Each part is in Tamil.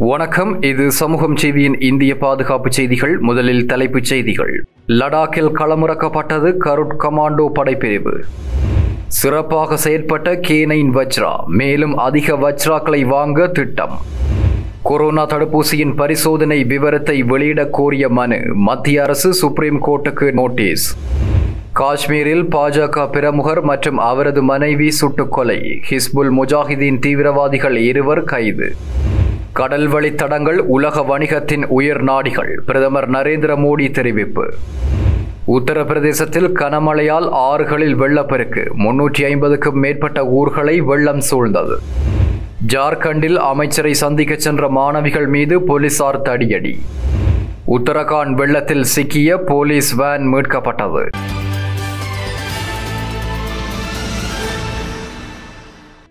வணக்கம். இது சமூகம் செய்தியின் இந்திய பாதுகாப்பு செய்திகள் முதலில் தலைப்புச் செய்திகள். லடாக்கில் களமிறக்கப்பட்டது கருட் கமாண்டோ படைப்பிரிவு. சிறப்பாக செயற்பட்ட கேனைன் வஜ்ரா மேலும் அதிக வஜ்ராக்களை வாங்க திட்டம். கொரோனா தடுப்பூசியின் பரிசோதனை விவரத்தை வெளியிடக் கோரிய மனு மத்திய அரசு சுப்ரீம் கோர்ட்டுக்கு நோட்டீஸ். காஷ்மீரில் பாஜக பிரமுகர் மற்றும் அவரது மனைவி சுட்டுக்கொலை ஹிஸ்புல் முஜாஹிதீன் தீவிரவாதிகள் இருவர் கைது. கடல்வழி தடங்கள் உலக வணிகத்தின் உயர் நாடிகள். பிரதமர் நரேந்திர மோடி தெரிவிப்பு. உத்தரப்பிரதேசத்தில் கனமழையால் ஆறுகளில் வெள்ளப்பெருக்கு. முன்னூற்றி ஐம்பதுக்கும் மேற்பட்ட ஊர்களை வெள்ளம் சூழ்ந்தது. ஜார்க்கண்டில் அமைச்சரை சந்திக்க சென்ற மாணவிகள் மீது போலீசார் தடியடி. உத்தரகாண்ட் வெள்ளத்தில் சிக்கிய போலீஸ் வேன் மீட்கப்பட்டது.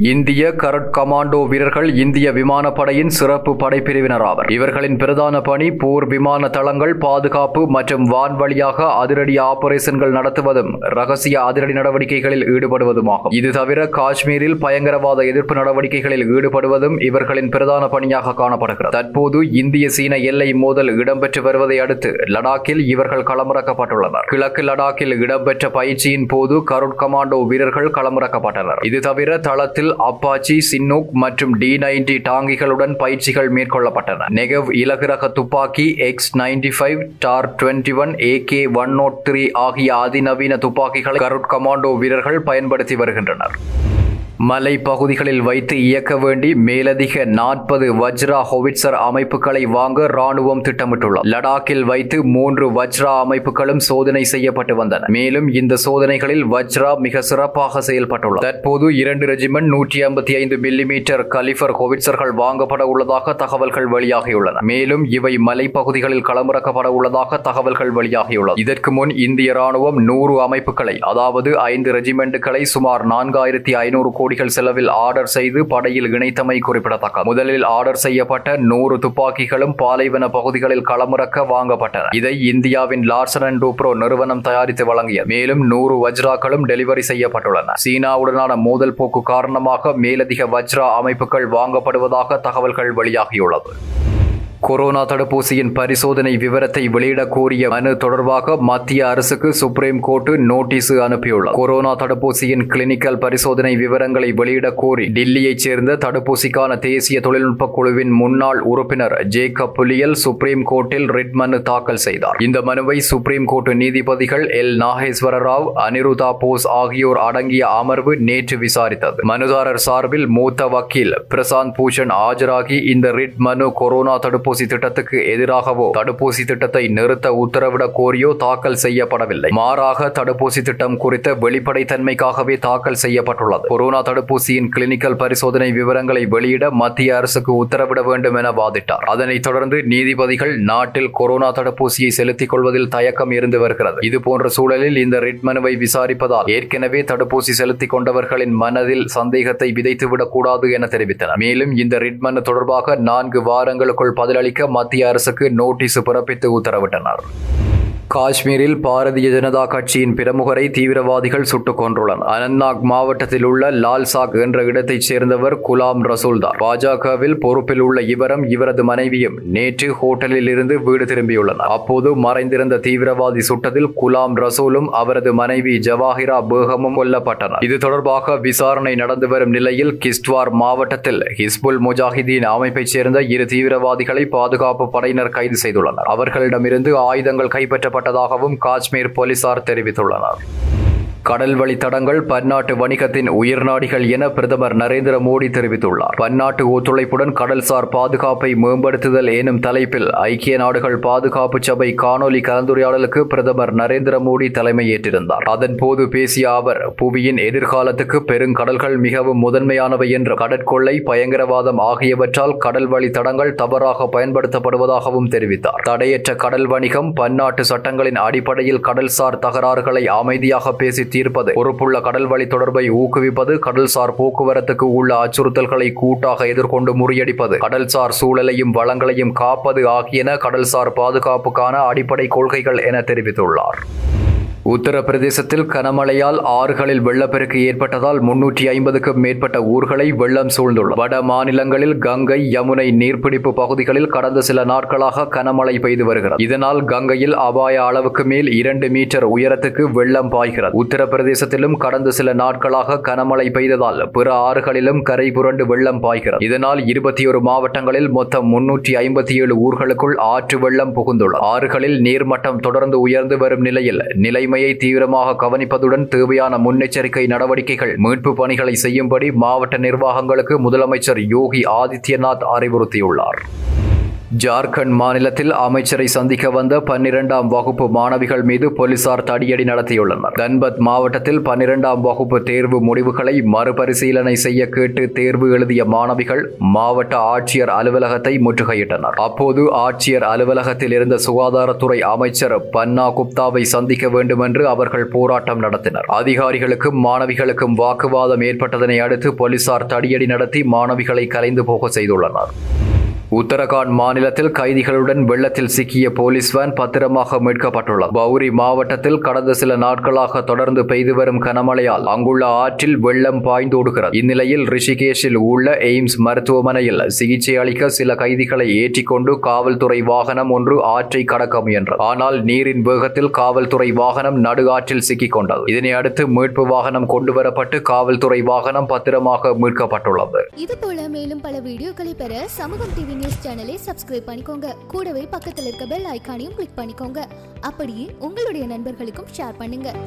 இந்திய கரட் கமாண்டோ வீரர்கள் இந்திய விமானப்படையின் சிறப்பு படைப்பிரிவினர் ஆவர் இவர்களின் பிரதான பணி போர் விமான தளங்கள் பாதுகாப்பு மற்றும் வான்வழியாக அதிரடி ஆபரேஷன்கள் நடத்துவதும் ரகசிய அதிரடி நடவடிக்கைகளில் ஈடுபடுவதுமாகும். இது தவிர காஷ்மீரில் பயங்கரவாத எதிர்ப்பு நடவடிக்கைகளில் ஈடுபடுவதும் இவர்களின் பிரதான பணியாக காணப்படுகிறது. தற்போது இந்திய சீன எல்லை மோதல் இடம்பெற்று வருவதை அடுத்து லடாக்கில் இவர்கள் களமிறக்கப்பட்டுள்ளனர். கிழக்கு லடாக்கில் இடம்பெற்ற பயிற்சியின் போது கருட் கமாண்டோ வீரர்கள் களமிறக்கப்பட்டனர். இது தவிர தளத்தில் அப்பாச்சி சின்னூக் மற்றும் டி நைன்டி டாங்கிகளுடன் பயிற்சிகள் மேற்கொள்ளப்பட்டன. நெகவ் இலகுரக துப்பாக்கி X ninety five TAR twenty one A K one naught three ஆகிய அதிநவீன துப்பாக்கிகளை கருட் கமாண்டோ வீரர்கள் பயன்படுத்தி வருகின்றனர். மலைப்பகுதிகளில் வைத்து இயக்க வேண்டி மேலதிக நாற்பது வஜ்ரா ஹோவிட்சர் அமைப்புகளை வாங்க ராணுவம் திட்டமிட்டுள்ளது. லடாக்கில் வைத்து மூன்று வஜ்ரா அமைப்புகளும் சோதனை செய்யப்பட்டு வந்தன. மேலும் இந்த சோதனைகளில் வஜ்ரா மிக சிறப்பாக செயல்பட்டுள்ளது. தற்போது இரண்டு ரெஜிமெண்ட் நூற்றி ஐம்பத்தி ஐந்து மில்லிமீட்டர் கலிஃபர் ஹோவிட்சர்கள் வாங்கப்பட உள்ளதாக தகவல்கள் வெளியாகியுள்ளன. மேலும் இவை மலைப்பகுதிகளில் களமிறக்கப்பட உள்ளதாக தகவல்கள் வெளியாகியுள்ளது. இதற்கு முன் இந்திய ராணுவம் நூறு அமைப்புகளை அதாவது ஐந்து ரெஜிமெண்ட்டுகளை சுமார் நான்காயிரத்தி ஐநூறு கோடிகள் செலவில் ஆர்டர் செய்து படையில் இணைத்தமை குறிப்பிடத்தக்கது. முதலில் ஆர்டர் செய்யப்பட்ட நூறு துப்பாக்கிகளும் பாலைவன பகுதிகளில் களமிறக்க வாங்கப்பட்டன. இதை இந்தியாவின் லார்சன் அண்ட் டூப்ரோ நிறுவனம் தயாரித்து வழங்கியது. மேலும் நூறு வஜ்ராக்களும் டெலிவரி செய்யப்பட்டுள்ளன. சீனாவுடனான மோதல் போக்கு காரணமாக மேலதிக வஜ்ரா அமைப்புகள் வாங்கப்படுவதாக தகவல்கள் வெளியாகியுள்ளது. கொரோனா தடுப்பூசியின் பரிசோதனை விவரத்தை வெளியிடக் கோரிய மனு தொடர்பாக மத்திய அரசுக்கு சுப்ரீம் கோர்ட் நோட்டீஸ் அனுப்பியுள்ளது. கொரோனா தடுப்பூசியின் கிளினிக்கல் பரிசோதனை விவரங்களை வெளியிடக் கோரி டில்லியைச் சேர்ந்த தடுப்பூசிக்கான தேசிய தொழில்நுட்ப குழுவின் முன்னாள் உறுப்பினர் ஜேக்கப் புலியல் சுப்ரீம் கோர்ட்டில் ரிட் மனு தாக்கல் செய்தார். இந்த மனுவை சுப்ரீம் கோர்ட் நீதிபதிகள் எல். நாகேஸ்வர ராவ் அனிருதா போஸ் ஆகியோர் அடங்கிய அமர்வு நேற்று விசாரித்தது. மனுதாரர் சார்பில் மூத்த வக்கீல் பிரசாந்த் பூஷன் ஆஜராகி இந்த ரிட் மனு கொரோனா தடுப்பூசி தடுப்பூசி திட்டத்துக்கு எதிராகவோ தடுப்பூசி திட்டத்தை நிறுத்த உத்தரவிட கோரியோ தாக்கல் செய்யப்படவில்லை. மாறாக தடுப்பூசி திட்டம் குறித்த வெளிப்படைத்தன்மைக்காகவே தாக்கல் செய்யப்பட்டுள்ளது. கொரோனா தடுப்பூசியின் கிளினிக்கல் பரிசோதனை விவரங்களை வெளியிட மத்திய அரசுக்கு உத்தரவிட வேண்டும் என வாதிட்டார். அதனைத் தொடர்ந்து நீதிபதிகள் நாட்டில் கொரோனா தடுப்பூசியை செலுத்திக் கொள்வதில் தயக்கம் இருந்து வருகிறது. இதுபோன்ற சூழலில் இந்த ரிட் மனுவை விசாரிப்பதால் ஏற்கனவே தடுப்பூசி செலுத்திக் கொண்டவர்களின் மனதில் சந்தேகத்தை விதைத்துவிடக் கூடாது என தெரிவித்தனர். மேலும் இந்த ரிட் மனு தொடர்பாக நான்கு வாரங்களுக்குள் பதில் பதிலளிக்க மத்திய அரசுக்கு நோட்டீஸ் பிறப்பித்து உத்தரவிட்டனர். காஷ்மீரில் பாரதிய ஜனதா கட்சியின் பிரமுகரை தீவிரவாதிகள் சுட்டுக் கொன்றுள்ளனர் அனந்த்நாக் மாவட்டத்தில் உள்ள லால்சாக் என்ற இடத்தைச் சேர்ந்தவர் குலாம் ரசூல்தார். பாஜகவில் பொறுப்பில் உள்ள இவரும் இவரது மனைவியும் நேற்று ஹோட்டலில் இருந்து வீடு திரும்பியுள்ளனர். அப்போது மறைந்திருந்த தீவிரவாதி சுட்டதில் குலாம் ரசூலும் அவரது மனைவி ஜவாஹிரா பேகமும் கொல்லப்பட்டனர். இது தொடர்பாக விசாரணை நடந்து வரும் நிலையில் கிஸ்ட்வார் மாவட்டத்தில் ஹிஸ்புல் முஜாஹிதீன் அமைப்பைச் சேர்ந்த இரு தீவிரவாதிகளை பாதுகாப்பு படையினர் கைது செய்துள்ளனர். அவர்களிடமிருந்து ஆயுதங்கள் கைப்பற்ற செய்யப்பட்டதாகவும் காஷ்மீர் போலீசார் தெரிவித்துள்ளனர். கடல் வழி தடங்கள் பன்னாட்டு வணிகத்தின் உயிர்நாடிகள் என பிரதமர் நரேந்திர மோடி தெரிவித்துள்ளார். பன்னாட்டு ஒத்துழைப்புடன் கடல்சார் பாதுகாப்பை மேம்படுத்துதல் எனும் தலைப்பில் ஐக்கிய நாடுகள் பாதுகாப்பு சபை காணொலி கலந்துரையாடலுக்கு பிரதமர் நரேந்திர மோடி தலைமையேற்றிருந்தார். அதன் போது பேசிய அவர் புவியின் எதிர்காலத்துக்கு பெருங்கடல்கள் மிகவும் முதன்மையானவை என்று கடற்கொள்ளை பயங்கரவாதம் ஆகியவற்றால் கடல் வழி தடங்கள் தவறாக பயன்படுத்தப்படுவதாகவும் தெரிவித்தார். தடையற்ற கடல் வணிகம் பன்னாட்டு சட்டங்களின் அடிப்படையில் கடல்சார் தகராறுகளை அமைதியாக பேசி தீர்ப்பது. பொறுப்புள்ள கடல் வழி தொடர்பை ஊக்குவிப்பது கடல்சார் போக்குவரத்துக்கு உள்ள அச்சுறுத்தல்களை கூட்டாக எதிர்கொண்டு முறியடிப்பது. கடல்சார் சூழலையும் வளங்களையும் காப்பது ஆகியன கடல்சார் பாதுகாப்புக்கான அடிப்படை கொள்கைகள் என தெரிவித்துள்ளார். உத்தரப்பிரதேசத்தில் கனமழையால் ஆறுகளில் வெள்ளப்பெருக்கு ஏற்பட்டதால் முன்னூற்றி ஐம்பதுக்கும் மேற்பட்ட ஊர்களை வெள்ளம் சூழ்ந்துள்ளது. வட மாநிலங்களில் கங்கை யமுனை நீர்பிடிப்பு பகுதிகளில் கடந்த சில நாட்களாக கனமழை பெய்து வருகிறது. இதனால் கங்கையில் அபாய அளவுக்கு மேல் இரண்டு மீட்டர் உயரத்துக்கு வெள்ளம் பாய்கிறது. உத்தரப்பிரதேசத்திலும் கடந்த சில நாட்களாக கனமழை பெய்ததால் பிற ஆறுகளிலும் கரை புரண்டு வெள்ளம் பாய்கிறது. இதனால் இருபத்தி ஒரு மாவட்டங்களில் மொத்தம் முன்னூற்றி ஐம்பத்தி ஏழு ஊர்களுக்குள் ஆற்று வெள்ளம் புகுந்துள்ளது. ஆறுகளில் நீர்மட்டம் தொடர்ந்து உயர்ந்து வரும் நிலையில் நிலைமையை தீவிரமாக கவனிப்பதுடன் தேவையான முன்னெச்சரிக்கை நடவடிக்கைகள் மீட்பு பணிகளை செய்யும்படி மாவட்ட நிர்வாகங்களுக்கு முதலமைச்சர் யோகி ஆதித்யநாத் அறிவுறுத்தியுள்ளார். ஜார்க்கண்ட் மாநிலத்தில் அமைச்சரை சந்திக்க வந்த பன்னிரெண்டாம் வகுப்பு மாணவிகள் மீது போலீசார் தடியடி நடத்தியுள்ளனர். தன்பத் மாவட்டத்தில் பன்னிரெண்டாம் வகுப்பு தேர்வு முடிவுகளை மறுபரிசீலனை செய்ய கேட்டு தேர்வு எழுதிய மாணவிகள் மாவட்ட ஆட்சியர் அலுவலகத்தை முற்றுகையிட்டனர். அப்போது ஆட்சியர் அலுவலகத்தில் இருந்த சுகாதாரத்துறை அமைச்சர் பன்னா குப்தாவை சந்திக்க வேண்டும் என்று அவர்கள் போராட்டம் நடத்தினர். அதிகாரிகளுக்கும் மாணவிகளுக்கும் வாக்குவாதம் ஏற்பட்டதனை அடுத்து போலீசார் தடியடி நடத்தி மாணவிகளை கலைந்து போக செய்துள்ளனர். உத்தரகாண்ட் மாநிலத்தில் கைதிகளுடன் வெள்ளத்தில் சிக்கிய போலீஸ் வேன் பத்திரமாக மீட்கப்பட்டுள்ளது பௌரி மாவட்டத்தில் கடந்த சில நாட்களாக தொடர்ந்து பெய்து வரும் கனமழையால் அங்குள்ள ஆற்றில் வெள்ளம் பாய்ந்தோடுகிறது இந்நிலையில் ரிஷிகேஷில் உள்ள எய்ம்ஸ் மருத்துவமனையில் சிகிச்சை அளிக்க சில கைதிகளை ஏற்றிக்கொண்டு காவல்துறை வாகனம் ஒன்று ஆற்றை கடக்க முயன்றது ஆனால் நீரின் வேகத்தில் காவல்துறை வாகனம் நடு ஆற்றில் சிக்கிக் கொண்டது இதனை அடுத்து மீட்பு வாகனம் கொண்டுவரப்பட்டு காவல்துறை வாகனம் பத்திரமாக மீட்கப்பட்டுள்ளது. இது போல மேலும் பல வீடியோக்களை பெற சமூகம் டிவி நியூஸ் சேனலை சப்ஸ்கிரைப் பண்ணிக்கோங்க. கூடவே பக்கத்தில் இருக்க பெல் ஐக்கானையும் கிளிக் பண்ணிக்கோங்க. அப்படியே உங்களுடைய நண்பர்களுக்கும் ஷேர் பண்ணுங்கள்